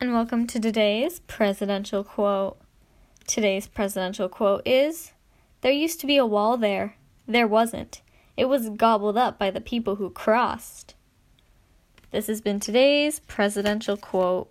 And welcome to today's presidential quote. Today's presidential quote is There used to be a wall there. There wasn't. It was gobbled up by the people who crossed. This has been today's presidential quote.